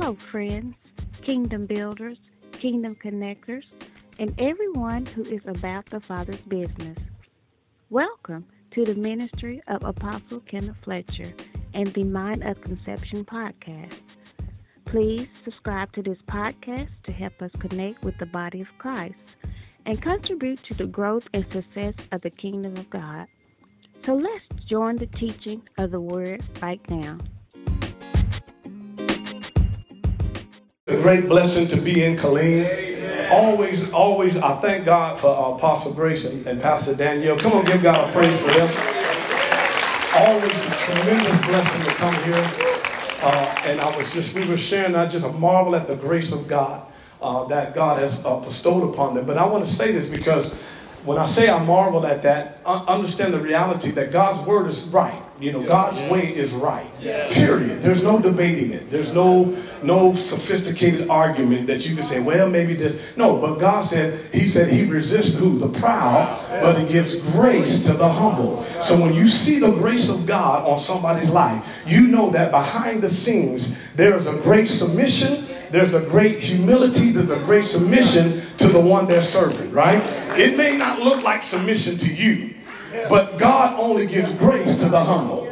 Hello, friends, kingdom builders, kingdom connectors, and everyone who is about the Father's business. Welcome to the ministry of Apostle Kenneth Fletcher and the Mind of Conception podcast. Please subscribe to this podcast to help us connect with the body of Christ and contribute to the growth and success of the kingdom of God. So let's join the teaching of the word right now. A great blessing to be in Killeen. Always, always, I thank God for uh, Apostle Grace and, and Pastor Danielle. Come on, give God a praise for them. Always a tremendous blessing to come here. Uh, and I was just, we were sharing, I just a marvel at the grace of God uh, that God has uh, bestowed upon them. But I want to say this because when I say I marvel at that, understand the reality that God's word is right. You know, God's way is right. Period. There's no debating it. There's no no sophisticated argument that you can say, well, maybe this. No, but God said, He said He resists who? The proud, but He gives grace to the humble. So when you see the grace of God on somebody's life, you know that behind the scenes there is a great submission there's a great humility, there's a great submission to the one they're serving, right? It may not look like submission to you, but God only gives grace to the humble.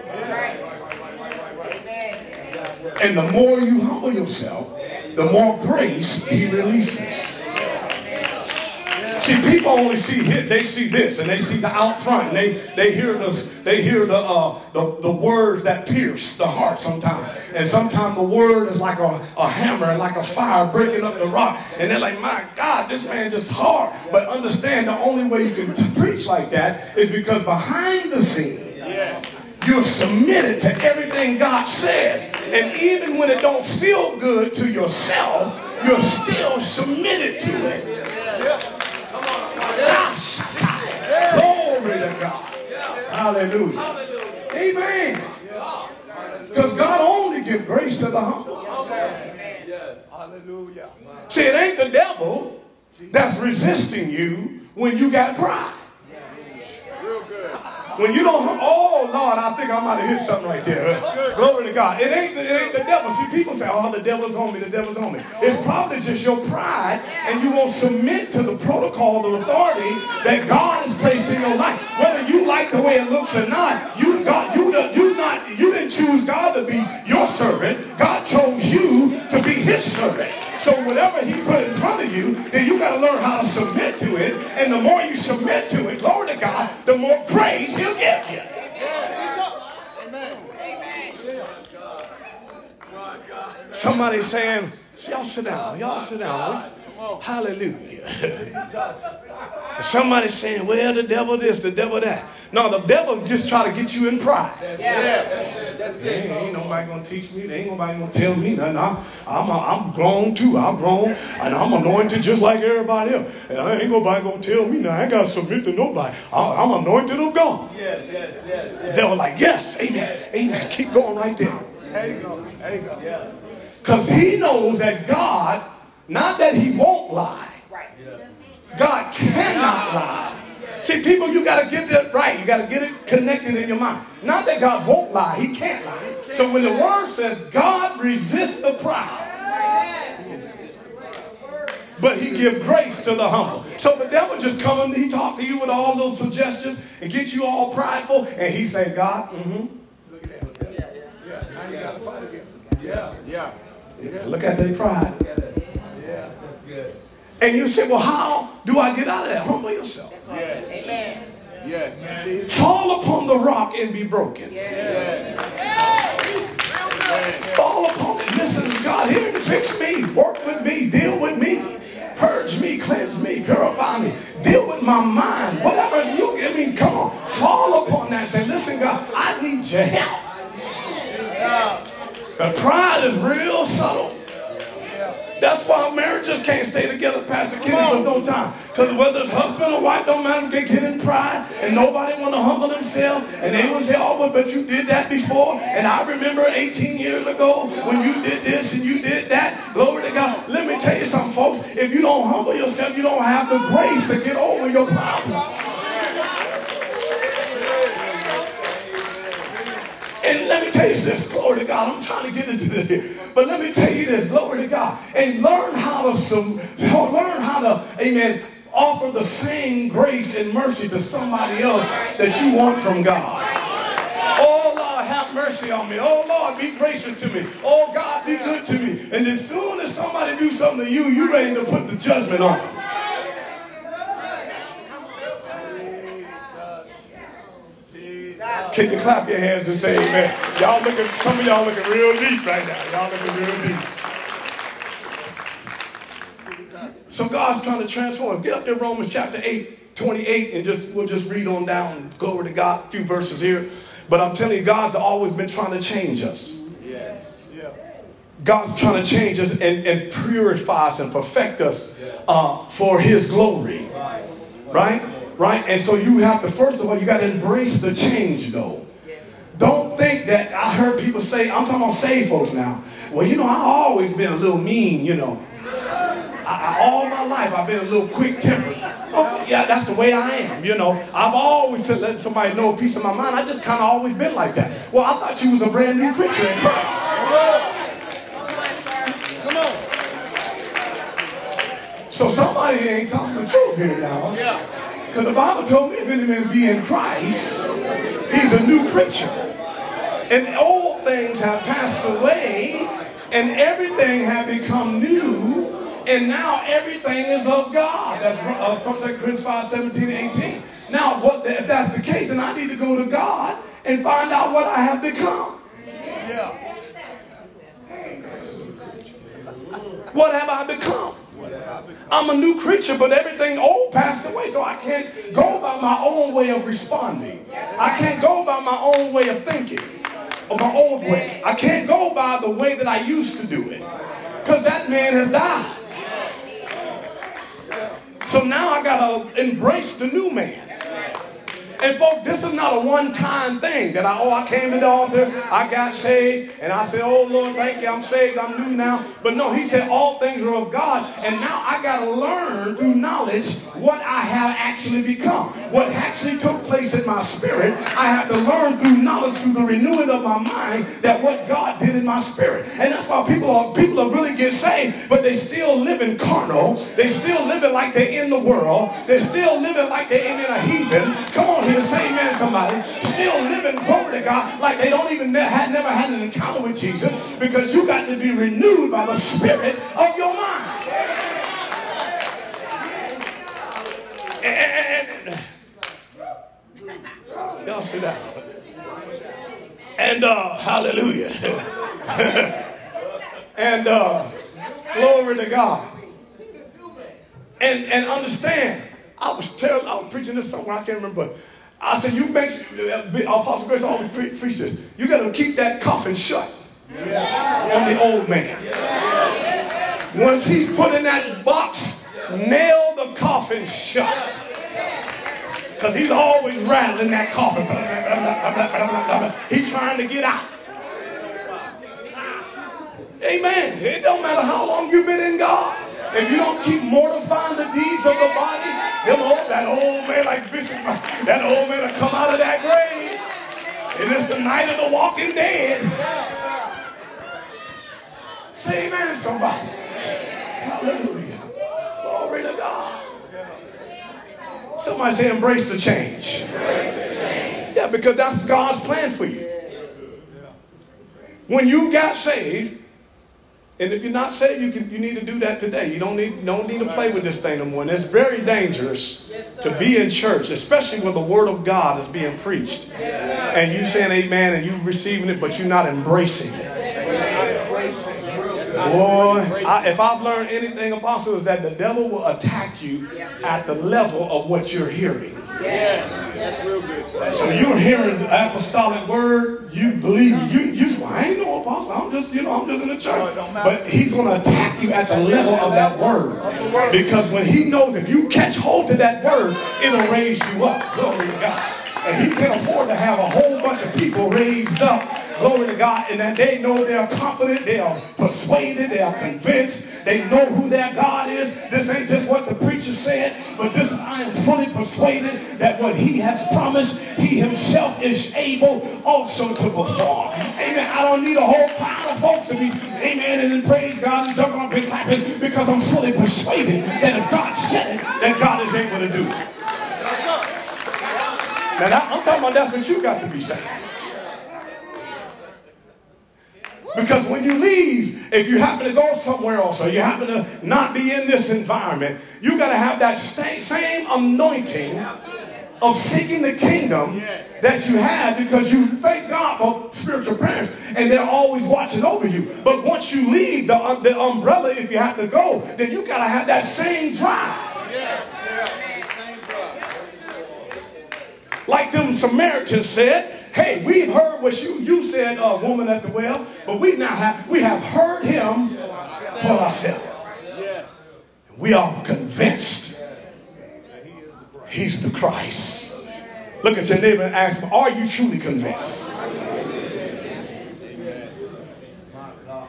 And the more you humble yourself, the more grace he releases. See, people only see they see this, and they see the out front, and they, they hear the they hear the, uh, the the words that pierce the heart sometimes, and sometimes the word is like a, a hammer and like a fire breaking up the rock, and they're like, my God, this man just hard. But understand, the only way you can preach like that is because behind the scene. You're submitted to everything God says. And even when it don't feel good to yourself, you're still submitted to it. Glory to God. Hallelujah. Amen. Because God only gives grace to the humble. Hallelujah. See, it ain't the devil that's resisting you when you got pride. When you don't, oh Lord, I think I might have hit something right there. Glory to God. It ain't, it ain't the devil. See, people say, oh, the devil's on me, the devil's on me. It's probably just your pride, and you won't submit to the protocol, the authority that God has placed in your life. Whether you like the way it looks or not, you God, you, you not, you didn't choose God to be your servant. God chose you to be his servant. So whatever he put in front of you, then you got to learn how to submit to it. And the more you submit to it, glory to God, the more grace he'll give you. Somebody saying, y'all sit down, y'all sit down. Hallelujah. Somebody saying, well, the devil this, the devil that. No, the devil just try to get you in pride. Yeah. That's it. Ain't, ain't nobody going to teach me. There ain't nobody going to tell me nothing. I'm, I'm, I'm grown too. I'm grown. And I'm anointed just like everybody else. And I ain't nobody going to tell me now. I ain't got to submit to nobody. I, am anointed of God. Yes, yes, yes, yes. Devil like, yes, amen, amen. Keep going right there. There you go. There you go. Yeah. Because he knows that God not that he won't lie. Right. God cannot lie. See, people, you got to get that right. You got to get it connected in your mind. Not that God won't lie. He can't lie. So when the word says God resists the proud, but he give grace to the humble. So the devil just come and he talk to you with all those suggestions and get you all prideful, and he say, God, mm-hmm. Look at that. Yeah, yeah. Now you got to fight against him. Yeah, yeah. yeah. Look at their pride. And you say, well, how do I get out of that? Humble yourself. Yes. Amen. Yes. Fall upon the rock and be broken. Yes. yes. Fall upon it. Listen to God here to fix me. Work with me. Deal with me. Purge me, cleanse me, purify me. Deal with my mind. Whatever you give me, come on. Fall upon that. Say, listen, God, I need your help. The pride is real subtle. That's why marriages can't stay together, Pastor Kenny, for no time. Because whether it's husband or wife, don't matter, they get in pride, and nobody want to humble themselves, and they want to say, oh, but, but you did that before, and I remember 18 years ago when you did this and you did that. Glory to God. Let me tell you something, folks. If you don't humble yourself, you don't have the grace to get over your problem. And let me tell you this, glory to God. I'm trying to get into this here. But let me tell you this, glory to God. And learn how to some learn how to, amen, offer the same grace and mercy to somebody else that you want from God. Oh Lord, have mercy on me. Oh Lord, be gracious to me. Oh God, be good to me. And as soon as somebody do something to you, you ready to put the judgment on them. Can you clap your hands and say amen? Y'all looking, some of y'all looking real deep right now. Y'all looking real deep. So God's trying to transform. Get up there, Romans chapter 8, 28, and just we'll just read on down. Glory to God, a few verses here. But I'm telling you, God's always been trying to change us. God's trying to change us and, and purify us and perfect us uh, for His glory. Right? Right? And so you have to, first of all, you got to embrace the change, though. Don't think that I heard people say, I'm talking about saved folks now. Well, you know, I've always been a little mean, you know. I, I, all my life I've been a little quick tempered. Oh, yeah, that's the way I am, you know. I've always said, let somebody know a piece of my mind. I just kind of always been like that. Well, I thought you was a brand new creature in Christ. Come on. So somebody ain't talking the truth here now. Yeah. Because the Bible told me if any man be in Christ, he's a new creature. And old things have passed away, and everything have become new, and now everything is of God. That's uh, 1 Corinthians 5, 17 18. Now, what the, if that's the case, then I need to go to God and find out what I have become. Yeah. What have I become? I'm a new creature, but everything old passed away, so I can't go by my own way of responding. I can't go by my own way of thinking, or my own way. I can't go by the way that I used to do it, because that man has died. So now I got to embrace the new man. And folks, this is not a one-time thing that I, oh, I came to the altar, I got saved, and I said, oh, Lord, thank you, I'm saved, I'm new now. But no, he said all things are of God, and now I got to learn through knowledge what I have actually become. What actually took place in my spirit, I have to learn through knowledge, through the renewing of my mind, that what God did in my spirit. And that's why people are, people are really get saved, but they still living carnal. They still living like they're in the world. They're still living like they're in a heathen. Come on here, say amen somebody. Still living, glory to God, like they don't even had never had an encounter with Jesus because you got to be renewed by the spirit of your mind. And, y'all see that? And uh, hallelujah. and uh, glory to God. And and understand, I was telling, I was preaching this somewhere, I can't remember, I said, you make uh, Apostle Grace always pre- preach this. You got to keep that coffin shut yeah. on the old man. Yeah. Once he's put in that box, nail the coffin shut. Because he's always rattling that coffin. He's trying to get out. Amen. It don't matter how long you've been in God. If you don't keep mortifying the deeds of the body, them old, that old man like Bishop, that old man will come out of that grave. And it's the night of the walking dead. Say amen, somebody. Hallelujah. Glory to God. Somebody say embrace the change. Yeah, because that's God's plan for you. When you got saved, and if you're not saved, you, can, you need to do that today. You don't need, don't need to play with this thing no more. And it's very dangerous to be in church, especially when the Word of God is being preached. And you saying amen and you're receiving it, but you're not embracing it. Boy, I, if I've learned anything, Apostle, is that the devil will attack you at the level of what you're hearing. Yes, that's real good. So you're hearing the apostolic word, you believe you you say, well, I ain't no apostle. I'm just, you know, I'm just in the church. But he's gonna attack you at the level of that word. Because when he knows if you catch hold to that word, it'll raise you up. Glory to God. And he can afford to have a whole bunch of people raised up Glory to God. And that they know they're confident, they are persuaded, they are convinced, they know who their God is. This ain't just what the preacher said, but this I am fully persuaded that what he has promised, he himself is able also to perform. Amen. I don't need a whole pile of folks to be, amen, and then praise God and jump up and clapping because I'm fully persuaded that if God said it, that God is able to do it. Now, I'm talking about that's what you got to be saying. Because when you leave, if you happen to go somewhere else or you happen to not be in this environment, you got to have that same anointing of seeking the kingdom that you have because you thank God for spiritual parents and they're always watching over you. But once you leave the, um, the umbrella, if you have to go, then you got to have that same drive. Like them Samaritans said, hey, we've heard what you, you said, uh, woman at the well, but we now have we have heard him for ourselves. Yes. We are convinced he's the Christ. Look at your neighbor and ask him, are you truly convinced?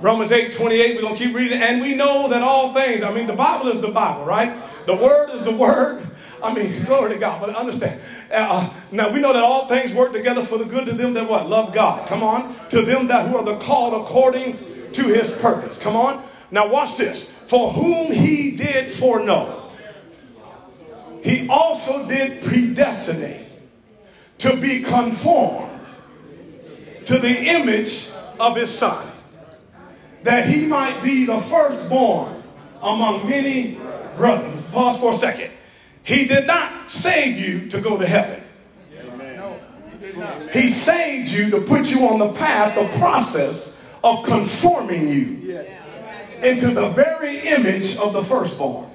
Romans 8, 28, we're going to keep reading. And we know that all things, I mean, the Bible is the Bible, right? The Word is the Word. I mean, glory to God. But understand. Uh, now we know that all things work together for the good to them that what? Love God. Come on. To them that who are the called according to his purpose. Come on. Now watch this. For whom he did foreknow, he also did predestinate to be conformed to the image of his son, that he might be the firstborn among many brothers. Pause for a second. He did not save you to go to heaven. He saved you to put you on the path, the process of conforming you into the very image of the firstborn.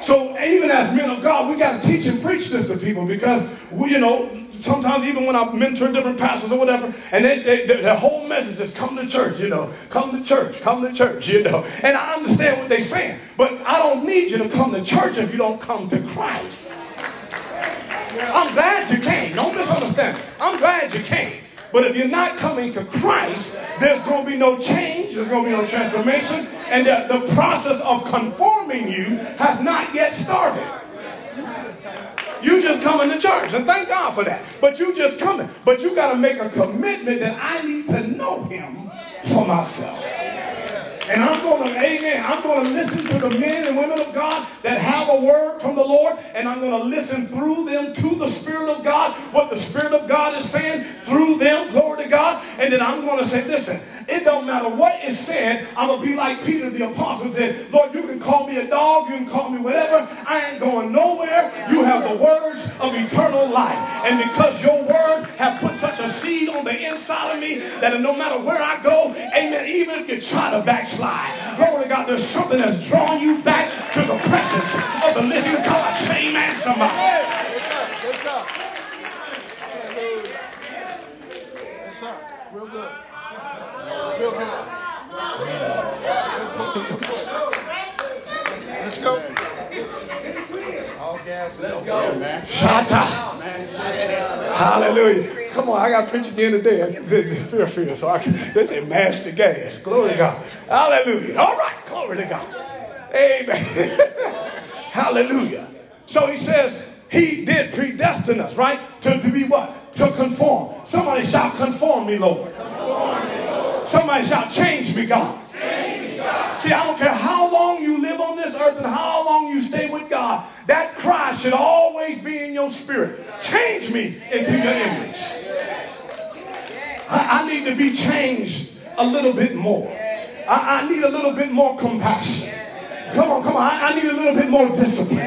So even as men of God, we got to teach and preach this to people because we, you know, sometimes even when I mentor different pastors or whatever, and they, they, their whole message is come to church, you know, come to church, come to church, you know. And I understand what they're saying, but I don't need you to come to church if you don't come to Christ. I'm glad you came. Don't misunderstand. I'm glad you came. But if you're not coming to Christ, there's going to be no change, there's going to be no transformation, and the, the process of conforming you has not yet started. You just coming to church, and thank God for that. But you just coming. But you got to make a commitment that I need to know Him for myself. And I'm going to, amen, I'm going to listen to the men and women of God that have a word from the Lord, and I'm going to listen through them to the Spirit of God, what the Spirit of God is saying through them, glory to God. And then I'm going to say, listen, it don't matter what is said, I'm going to be like Peter the apostle said, Lord, you can call me a dog, you can call me whatever, I ain't going nowhere. You have the words of eternal life. And because your word have put such a seed on the inside of me that no matter where I go, amen, even if you try to backslide, backslide. Glory God, there's something that's drawing you back to the presence of the living God. Say amen, somebody. What's up? What's up? Real good. Real good. Let's go. All gas. Let's go. Shata. Hallelujah. Come on, I got to preach again today. Fear, fear. So I can, they say mash the gas. Glory to God. Hallelujah. All right. Glory to God. Amen. Hallelujah. So he says, he did predestine us, right? To, be what? To conform. Somebody shout, conform me, Lord. Conform me, Lord. Somebody shout, change me, God. See, I don't care how long you live on this earth and how long you stay with God, that cry should always be in your spirit. Change me into your image. I, I need to be changed a little bit more. I, I, need a little bit more compassion. Come on, come on. I, I need a little bit more discipline.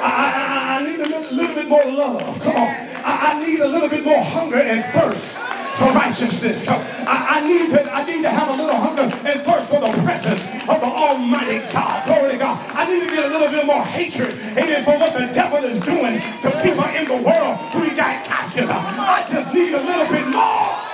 I, need a little, little, bit more love. Come on. I need a little bit more hunger and thirst for righteousness. I, I, need to, I need to have a little hunger and thirst for the presence of the Almighty God. Glory to God. I need to get a little bit more hatred, amen, for what the devil is doing to people in the world who he got captive. I just need a little bit more.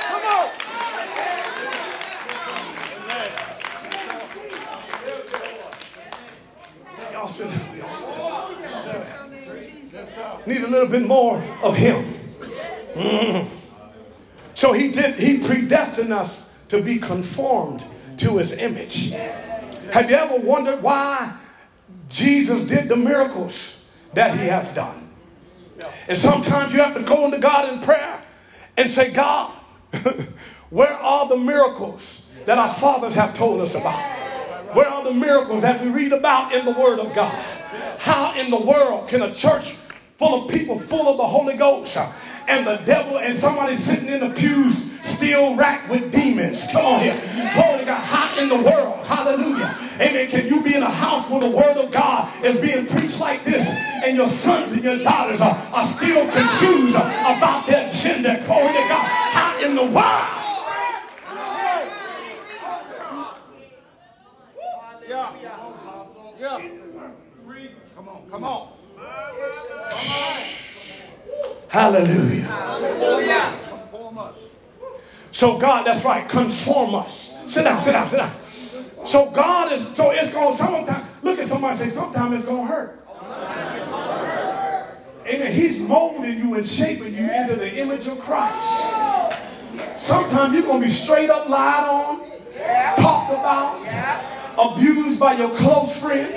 Need a little bit more of Him. Mm. So He did. He predestined us to be conformed to His image. Have you ever wondered why Jesus did the miracles that He has done? And sometimes you have to go into God in prayer and say, God, where are the miracles that our fathers have told us about? Where are the miracles that we read about in the Word of God? How in the world can a church full of people full of the Holy Ghost and the devil and somebody sitting in the pews still racked with demons. Come on here. Glory to God. How in the world? Hallelujah. Amen. Can you be in a house where the word of God is being preached like this and your sons and your daughters are, are still confused about their gender? Glory to God. Hot in the world? Yeah. Yeah. Come on. Come on. Hallelujah. Hallelujah. Conform us. So God, that's right, conform us. Sit down, sit down, sit down. So God is, so it's going, sometimes, look at somebody say, sometimes it's going to hurt. Amen. He's molding you and shaping you into the image of Christ. Sometimes you're going to be straight up lied on, talked about, abused by your close friend.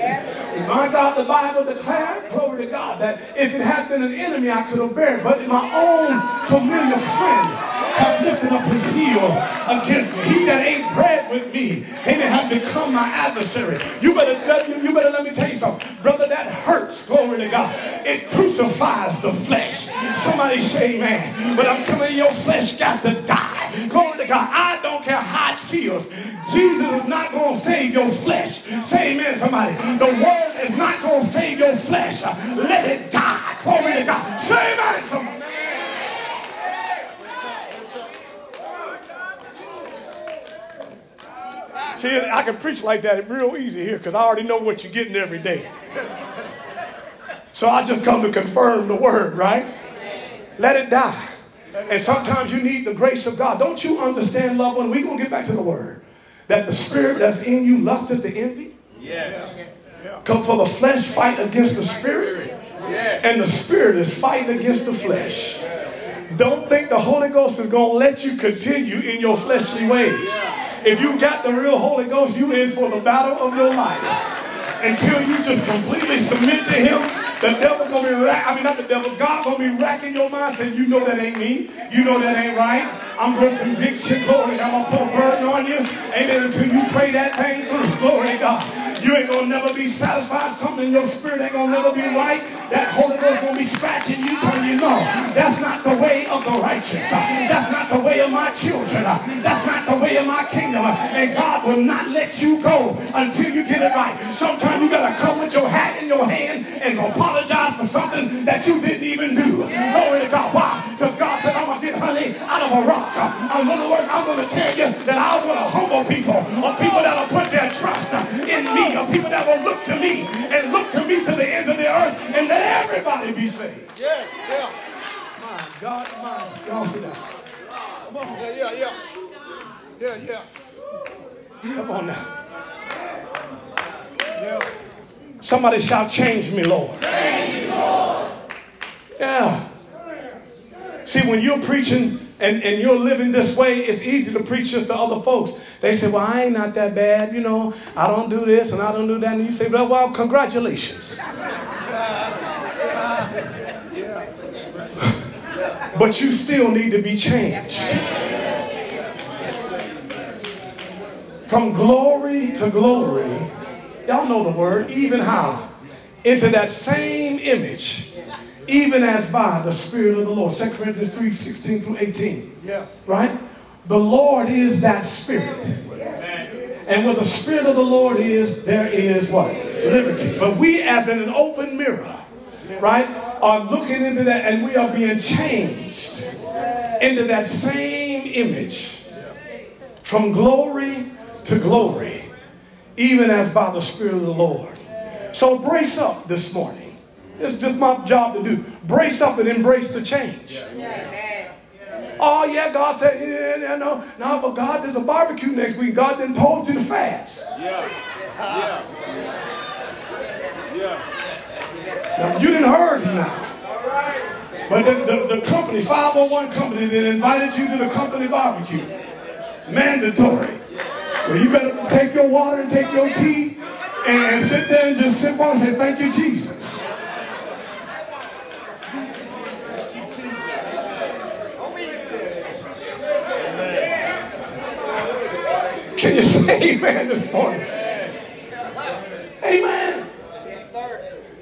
My God, the Bible declared, glory to God, that if it had been an enemy, I could have bared. But my own familiar friend have lifted up his heel against me. He that ate bread with me, amen, have become my adversary. You better, you better let me tell you something. Brother, that hurts, glory to God. It crucifies the flesh. Somebody say amen. But I'm telling you, your flesh got to die. Glory to God. I don't care how it feels. Jesus is not going to save your flesh. Say amen, somebody. The word is not going to save your flesh. Let it die. Glory to God. Say amen, somebody. See, I can preach like that real easy here because I already know what you're getting every day. So I just come to confirm the word, right? Let it die. And sometimes you need the grace of God. Don't you understand, loved one? We're going to get back to the word. That the spirit that's in you lusted to envy. Yes. Come for the flesh fight against the spirit. Yes. And the spirit is fighting against the flesh. Don't think the Holy Ghost is going to let you continue in your fleshly ways. If you got the real Holy Ghost, you in for the battle of your life. Until you just completely submit to Him, the devil gonna be rack, I mean not the devil, God gonna be racking your mind saying, you know that ain't me, you know that ain't right. I'm gonna convict you, glory. I'm gonna put a burden on you. Amen. Until you pray that thing through. Glory God. You ain't gonna never be satisfied. Something in your spirit ain't gonna never be right. That Holy Ghost gonna be scratching you, telling you no. That's not the way of the righteous. That's not the way of my children. That's not the way of my kingdom. And God will not let you go until you get it right. Sometimes you gotta come with your hat in your hand and apologize for something that you didn't even do. Glory to God. Why? Because God said, I'm gonna get honey out of a rock. In other words, I'm gonna tell you that I want to humble people, or people that'll put their trust in me me, of people that will look to me and look to me to the ends of the earth and let everybody be saved. Yes, yeah. My God, my sit down. Come on, yeah, yeah, yeah. Yeah, yeah. Come on now. Yeah. Somebody shout, change me, Lord. Change me, Lord. Yeah. See, when you're preaching and, and you're living this way, it's easy to preach this to other folks. They say, Well, I ain't not that bad, you know, I don't do this and I don't do that. And you say, Well, well congratulations. but you still need to be changed. From glory to glory, y'all know the word, even how, into that same image even as by the Spirit of the Lord. 2 Corinthians 3 16 through 18. Yeah. Right? The Lord is that Spirit. And where the Spirit of the Lord is, there is what? Liberty. But we, as in an open mirror, right, are looking into that and we are being changed into that same image from glory to glory, even as by the Spirit of the Lord. So brace up this morning. It's just my job to do. Brace up and embrace the change. Oh, yeah, God said, yeah, yeah, no, no, but God, there's a barbecue next week. God didn't told you to fast. Yeah. Yeah. Yeah. Now, you didn't heard him now. But the, the, the company, 501 company that invited you to the company barbecue, mandatory. Well, you better take your water and take your tea and, and sit there and just sip on and say, thank you, Jesus. Can you say amen this morning? Amen.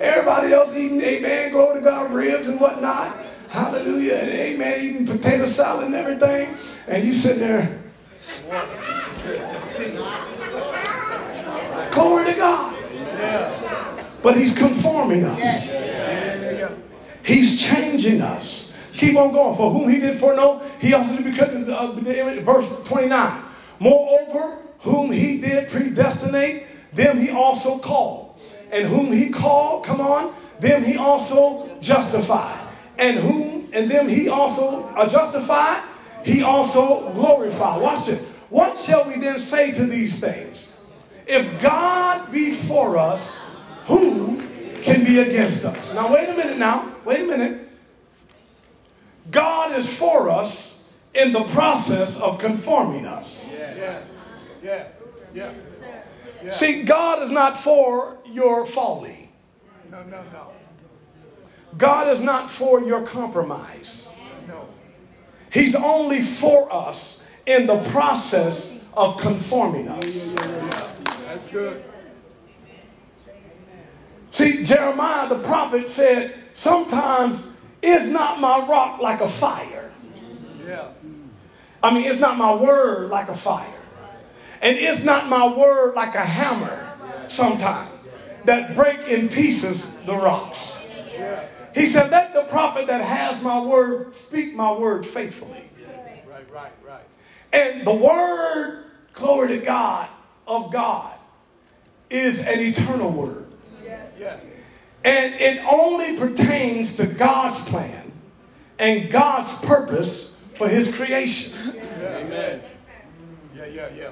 Everybody else eating, amen, glory to God, ribs and whatnot. Hallelujah. And amen, eating potato salad and everything. And you sitting there. Glory to God. But he's conforming us. He's changing us. Keep on going. For whom he did foreknow, he also did because uh, verse 29. Moreover, whom he did predestinate, them he also called. And whom he called, come on, them he also justified. And whom, and them he also uh, justified, he also glorified. Watch this. What shall we then say to these things? If God be for us, who can be against us? Now, wait a minute now. Wait a minute. God is for us in the process of conforming us. Yeah. Yeah. Yeah. Yeah. See, God is not for your folly. No, no, no. God is not for your compromise. No. He's only for us in the process of conforming us. That's good. See, Jeremiah the prophet said, Sometimes is not my rock like a fire. Yeah. I mean, it's not my word like a fire. And it's not my word like a hammer sometimes that break in pieces the rocks. He said, Let the prophet that has my word speak my word faithfully. Right, right, right. And the word, glory to God, of God is an eternal word. And it only pertains to God's plan and God's purpose for his creation. Amen. Yeah, yeah, yeah.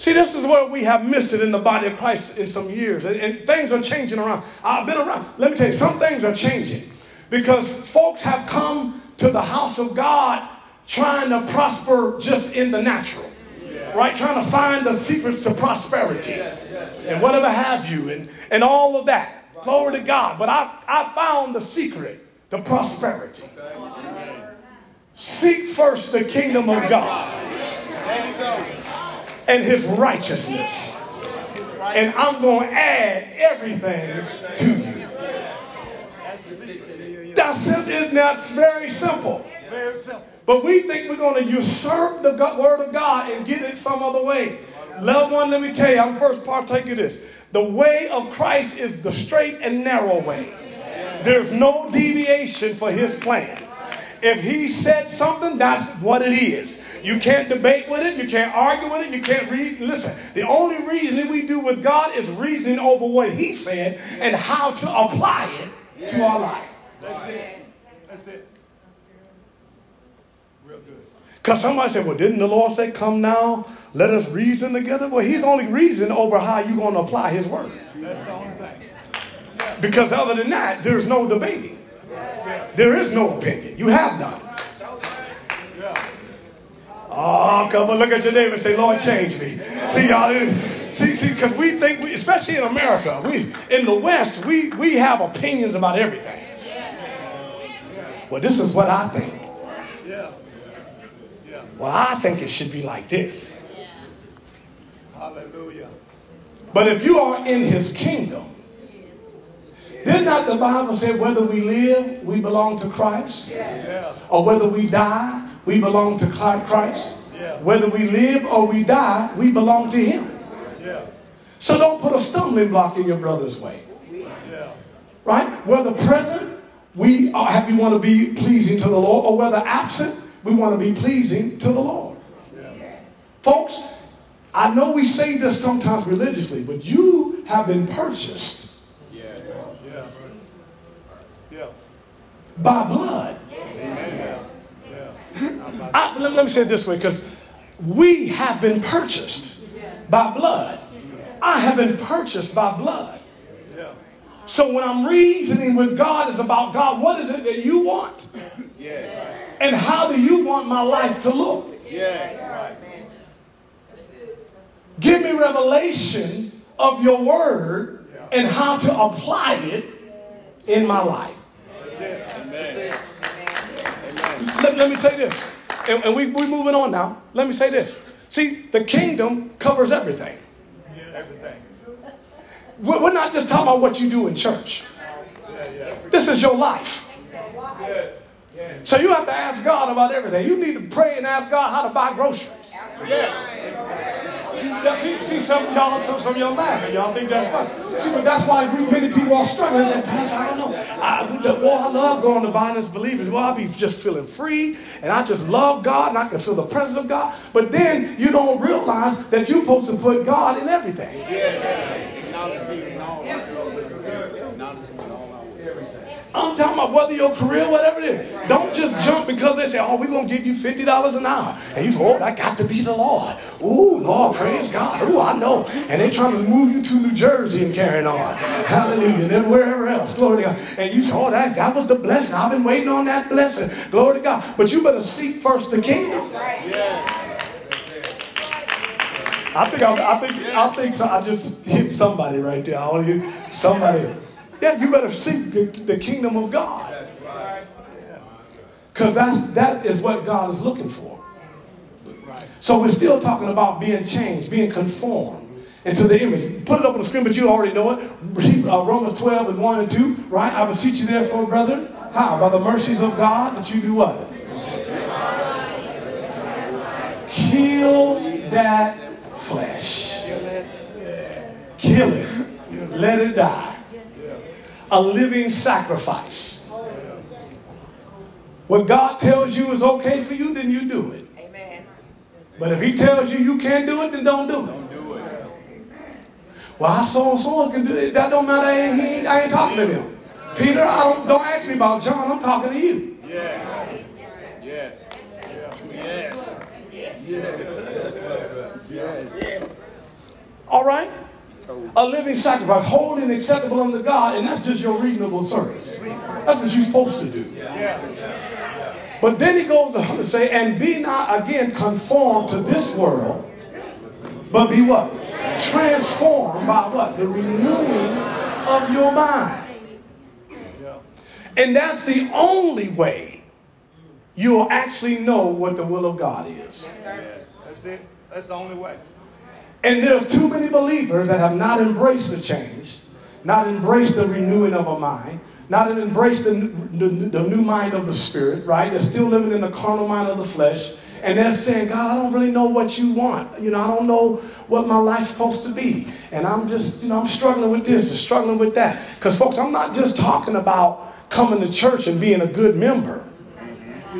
See, this is where we have missed it in the body of Christ in some years. And, and things are changing around. I've been around. Let me tell you, some things are changing because folks have come to the house of God trying to prosper just in the natural. Right? Trying to find the secrets to prosperity and whatever have you and, and all of that. Glory to God. But I, I found the secret to prosperity. Seek first the kingdom of God There you go. And his righteousness. And I'm going to add everything to you. That's it. That's very simple. Very simple. But we think we're going to usurp the God, word of God and get it some other way. Loved one, let me tell you, I'm first partaker of this. The way of Christ is the straight and narrow way. There's no deviation for his plan. If he said something, that's what it is. You can't debate with it. You can't argue with it. You can't read. Listen, the only reasoning we do with God is reasoning over what he said and how to apply it to our life. That's it. That's it. Real good. Because somebody said, well, didn't the Lord say, come now, let us reason together? Well, he's only reasoning over how you're going to apply his word. That's the only thing. Because other than that, there's no debating. There is no opinion. You have none. Oh, come on, look at your neighbor and say, Lord, change me. See, y'all, see, see, because we think, we, especially in America, we in the West, we, we have opinions about everything. Well, this is what I think. Well, I think it should be like this. Hallelujah. But if you are in his kingdom, did not the Bible say whether we live, we belong to Christ? Or whether we die, we belong to Christ? Whether we live or we die, we belong to him. So don't put a stumbling block in your brother's way. Right? Whether present, we are happy want to be pleasing to the Lord, or whether absent, we want to be pleasing to the Lord. Folks, I know we say this sometimes religiously, but you have been purchased Yeah. Yeah. by blood. I- let, me say it this way because we have been purchased by blood. I have been purchased by blood. So when I'm reasoning with God, it's about God, what is it that you want? And how do you want my life to look? Yes. Give me revelation of your word and how to apply it in my life. Let, let me say this, and, and we, we're moving on now. Let me say this. See, the kingdom covers everything. Everything. We're we're not just talking about what you do in church. This is your life. So you have to ask God about everything. You need to pray and ask God how to buy groceries. Yes. See, see some of y'all, some, some of y'all laughing. Y'all think that's funny. See, but that's why we many people are struggling. They say, Pastor, I don't know. I, the, well, I love going to Bible as believers. Well, I be just feeling free, and I just love God, and I can feel the presence of God. But then you don't realize that you're supposed to put God in everything. Acknowledge me in all. Acknowledge him in all our ways. I'm talking about whether your career, whatever it is. Don't just jump because they say, oh, we're going to give you $50 an hour. And you say, oh, that got to be the Lord. Ooh, Lord, praise God. Ooh, I know. And they're trying to move you to New Jersey and carrying on. Hallelujah. And then wherever else. Glory to God. And you say, oh, that, that was the blessing. I've been waiting on that blessing. Glory to God. But you better seek first the kingdom. I think I, I think I think so. I just hit somebody right there. All you, somebody. Yeah, you better seek the, the kingdom of God. Because that's that is what God is looking for. So we're still talking about being changed, being conformed into the image. Put it up on the screen, but you already know it. Uh, Romans 12 and 1 and 2, right? I beseech you therefore, brethren. How? By the mercies of God that you do what? Kill that flesh. Kill it. Let it die. A living sacrifice. What God tells you is okay for you, then you do it. Amen. But if He tells you you can't do it, then don't do it. Don't do it. Well, I saw someone can do it. That don't matter. I ain't, he ain't- I ain't talking to them. Peter, I don't, don't ask me about John. I'm talking to you. Yes. Yes. Yes. Yes. Yes. All right? A living sacrifice, holy and acceptable unto God, and that's just your reasonable service. That's what you're supposed to do. But then he goes on to say, and be not again conformed to this world, but be what? Transformed by what? The renewing of your mind. And that's the only way you'll actually know what the will of God is. That's it. That's the only way. And there's too many believers that have not embraced the change, not embraced the renewing of a mind, not embraced the, the, the new mind of the spirit, right? They're still living in the carnal mind of the flesh. And they're saying, God, I don't really know what you want. You know, I don't know what my life's supposed to be. And I'm just, you know, I'm struggling with this and struggling with that. Because, folks, I'm not just talking about coming to church and being a good member.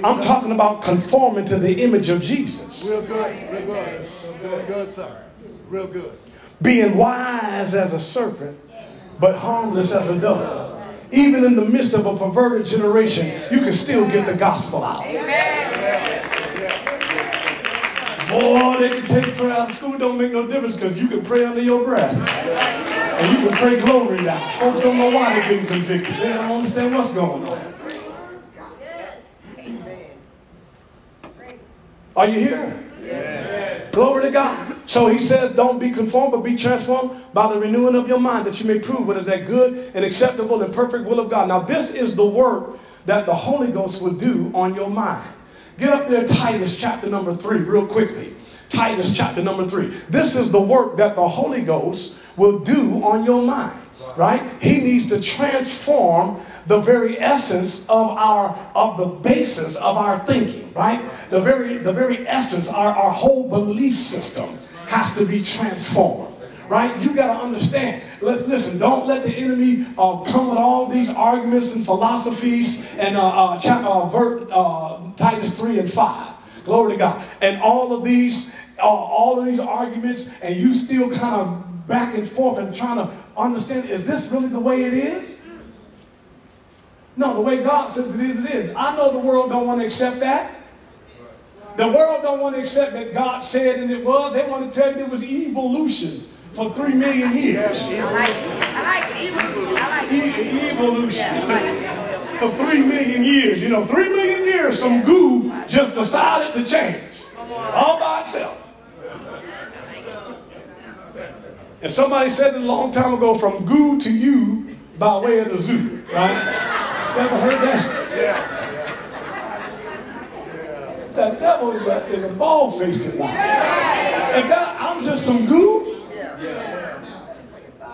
I'm talking about conforming to the image of Jesus. Real good. Real good. Real good, sir. Real good. being wise as a serpent, but harmless as a dove. Even in the midst of a perverted generation, you can still get the gospel out. Boy, they can take prayer out of school, don't make no difference because you can pray under your breath. And you can pray glory out. Folks don't know why they're getting convicted. They don't understand what's going on. Are you here? Glory to God. So he says, don't be conformed, but be transformed by the renewing of your mind, that you may prove what is that good and acceptable and perfect will of God. Now, this is the work that the Holy Ghost will do on your mind. Get up there, Titus chapter number three, real quickly. Titus chapter number three. This is the work that the Holy Ghost will do on your mind, right? He needs to transform the very essence of our of the basis of our thinking, right? The very the very essence, our, our whole belief system has to be transformed. Right? You got to understand. Let's listen. Don't let the enemy uh, come with all these arguments and philosophies and uh, uh, chap- uh, ver- uh, Titus three and five. Glory to God. And all of these, uh, all of these arguments, and you still kind of back and forth and trying to understand: is this really the way it is? No, the way God says it is, it is. I know the world don't want to accept that. The world don't want to accept that God said and it was. They want to tell you it was evolution for three million years. I like it. I like evolution. I like E- evolution. For three million years, you know, three million years, some goo just decided to change all by itself. And somebody said it a long time ago, from goo to you by way of the zoo, right? You ever heard that? The devil is a, is a bald faced lie. And God, I'm just some goo?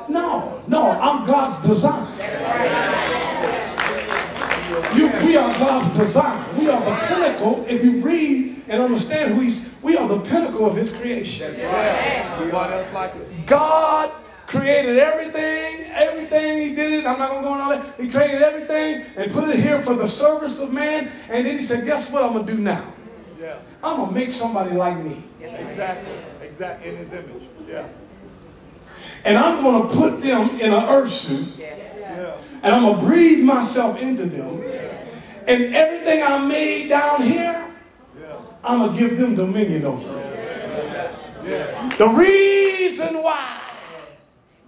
No, no, I'm God's design. You, we are God's design. We are the pinnacle. If you read and understand who He's, we are the pinnacle of His creation. What else like us? God created everything, everything He did it. I'm not going to go on all that. He created everything and put it here for the service of man. And then He said, Guess what I'm going to do now? Yeah, I'm going to make somebody like me. exactly. Exactly. In his image. Yeah. And I'm going to put them in an earth suit. Yeah. And I'm going to breathe myself into them. And everything I made down here, Yeah. I'm going to give them dominion over it. The reason why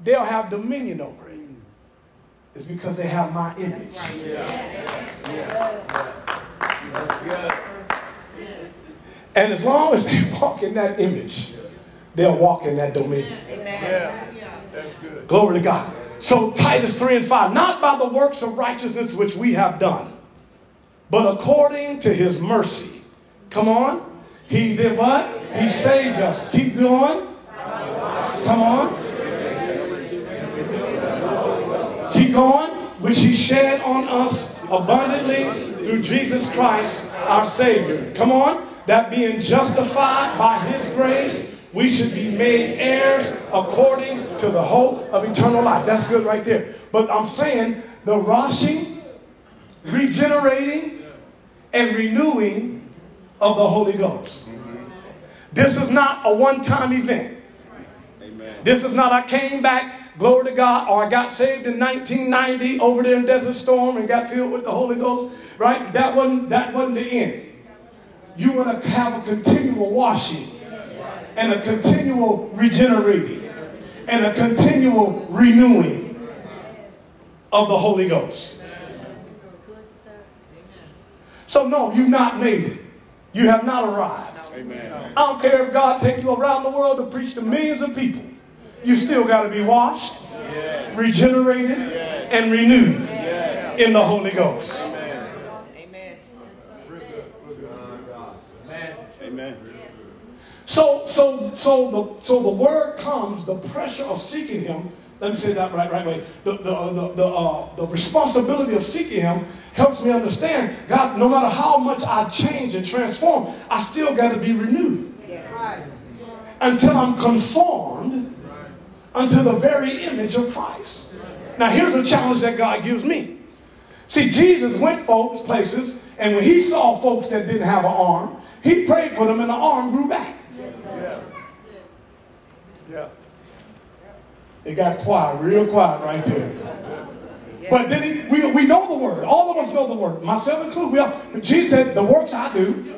they'll have dominion over it is because they have my image. And as long as they walk in that image, they'll walk in that dominion. Yeah. That's good. Glory to God. So Titus 3 and 5, not by the works of righteousness which we have done, but according to his mercy. Come on. He did what? He saved us. Keep going. Come on. Keep going. Which he shed on us abundantly through Jesus Christ, our Savior. Come on. That being justified by his grace, we should be made heirs according to the hope of eternal life. That's good right there. But I'm saying the washing, regenerating, and renewing of the Holy Ghost. This is not a one time event. This is not, I came back, glory to God, or I got saved in 1990 over there in Desert Storm and got filled with the Holy Ghost, right? That wasn't, that wasn't the end. You want to have a continual washing and a continual regenerating and a continual renewing of the Holy Ghost. So no, you've not made it. You have not arrived. I don't care if God take you around the world to preach to millions of people. You still got to be washed, regenerated, and renewed in the Holy Ghost. Amen. So, so, so the so the word comes, the pressure of seeking Him. Let me say that right, right way. The the the the, uh, the responsibility of seeking Him helps me understand God. No matter how much I change and transform, I still got to be renewed until I'm conformed unto the very image of Christ. Now, here's a challenge that God gives me. See, Jesus went folks places, and when he saw folks that didn't have an arm, he prayed for them, and the arm grew back. Yeah. It got quiet, real quiet right there. But then he, we, we know the word. All of us know the word. Myself included. We all, Jesus said, the works I do,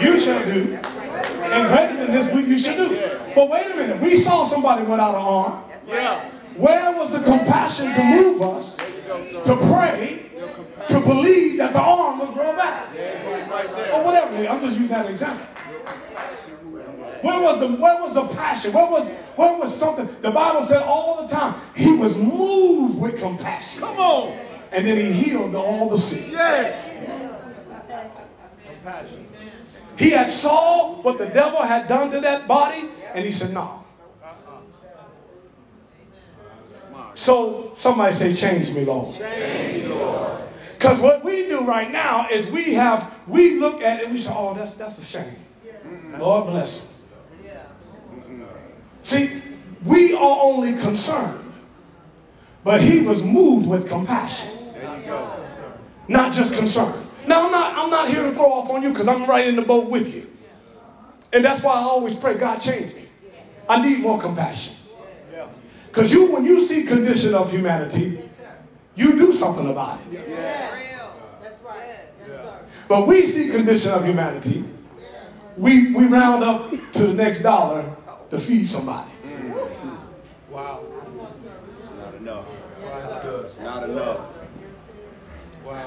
you shall do. And greater than this, we, you shall do. But wait a minute. We saw somebody without an arm. Yeah. Where was the compassion to move us to pray, to believe that the arm would grow back? Or whatever. I'm just using that example. Where was the where was the passion? Where was where was something? The Bible said all the time he was moved with compassion. Come on. And then he healed all the sick. Yes. Compassion. He had saw what the devil had done to that body, and he said, No. So somebody say, Change me, Lord. Change me, Lord. Because what we do right now is we have, we look at it and we say, Oh, that's that's a shame. Lord bless him. See, we are only concerned, but he was moved with compassion. Not just concern. Now I'm not I'm not here to throw off on you because I'm right in the boat with you. And that's why I always pray, God change me. I need more compassion. Because you when you see condition of humanity, you do something about it. That's right. But we see condition of humanity, we we round up to the next dollar to feed somebody. Wow. Not enough. Not enough.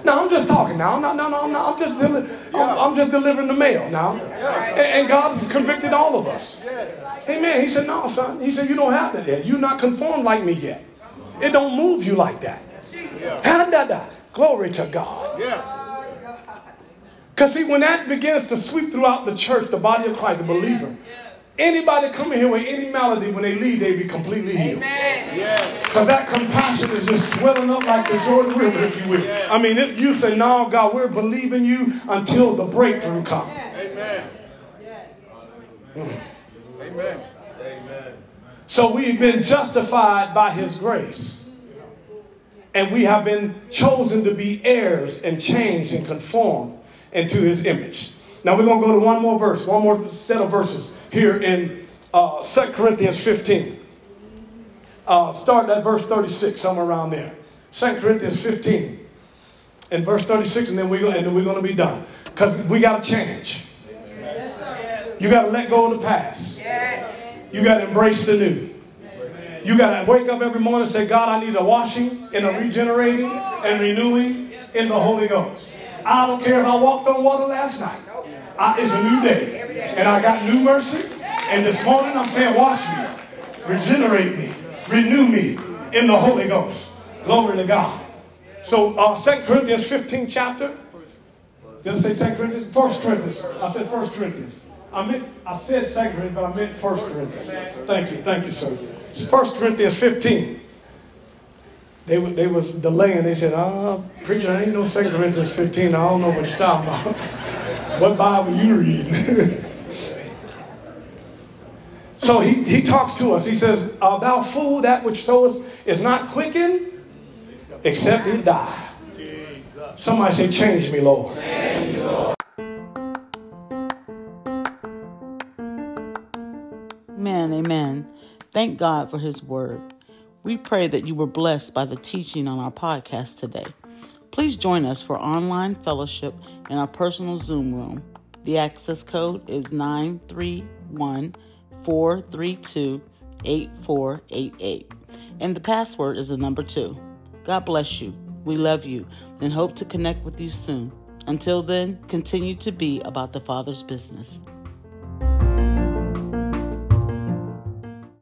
No, I'm just talking now. No, no, no, no. I'm just, deli- I'm, I'm just delivering the mail now. And, and God convicted all of us. Amen. He said, no, son. He said, you don't have that yet. You're not conformed like me yet. It don't move you like that. Ha-da-da. Glory to God. Yeah. Because see, when that begins to sweep throughout the church, the body of Christ, the believer, anybody coming here with any malady, when they leave, they be completely healed. Amen. Because that compassion is just swelling up like the Jordan River, if you will. I mean, if you say, no, God, we're believing you until the breakthrough comes. Amen. Amen. Amen. So we've been justified by his grace. And we have been chosen to be heirs and changed and conformed into his image. Now we're going to go to one more verse, one more set of verses here in uh, 2 Corinthians 15. Uh, start at verse 36, somewhere around there. 2 Corinthians 15 and verse 36, and then, we, and then we're going to be done. Because we got to change. You got to let go of the past. You got to embrace the new. You got to wake up every morning and say, God, I need a washing and a regenerating and renewing in the Holy Ghost. I don't care if I walked on water last night. I, it's a new day. And I got new mercy. And this morning I'm saying, wash me, regenerate me, renew me in the Holy Ghost. Glory to God. So, uh, 2 Corinthians 15 chapter. Did I say 2 Corinthians? 1 Corinthians. I said 1 Corinthians. I meant I said 2 Corinthians, but I meant 1 Corinthians. Thank you, thank you, sir. It's 1 Corinthians 15. They, they was delaying. They said, uh, preacher, I ain't no 2 Corinthians 15. I don't know what you're talking about. what Bible you reading? so he, he talks to us. He says, uh, thou fool, that which sowest is not quickened, except it die. Somebody say, change me, Lord. Amen, amen. Thank God for His Word. We pray that you were blessed by the teaching on our podcast today. Please join us for online fellowship in our personal Zoom room. The access code is 931 432 8488, and the password is the number two. God bless you. We love you and hope to connect with you soon. Until then, continue to be about the Father's business.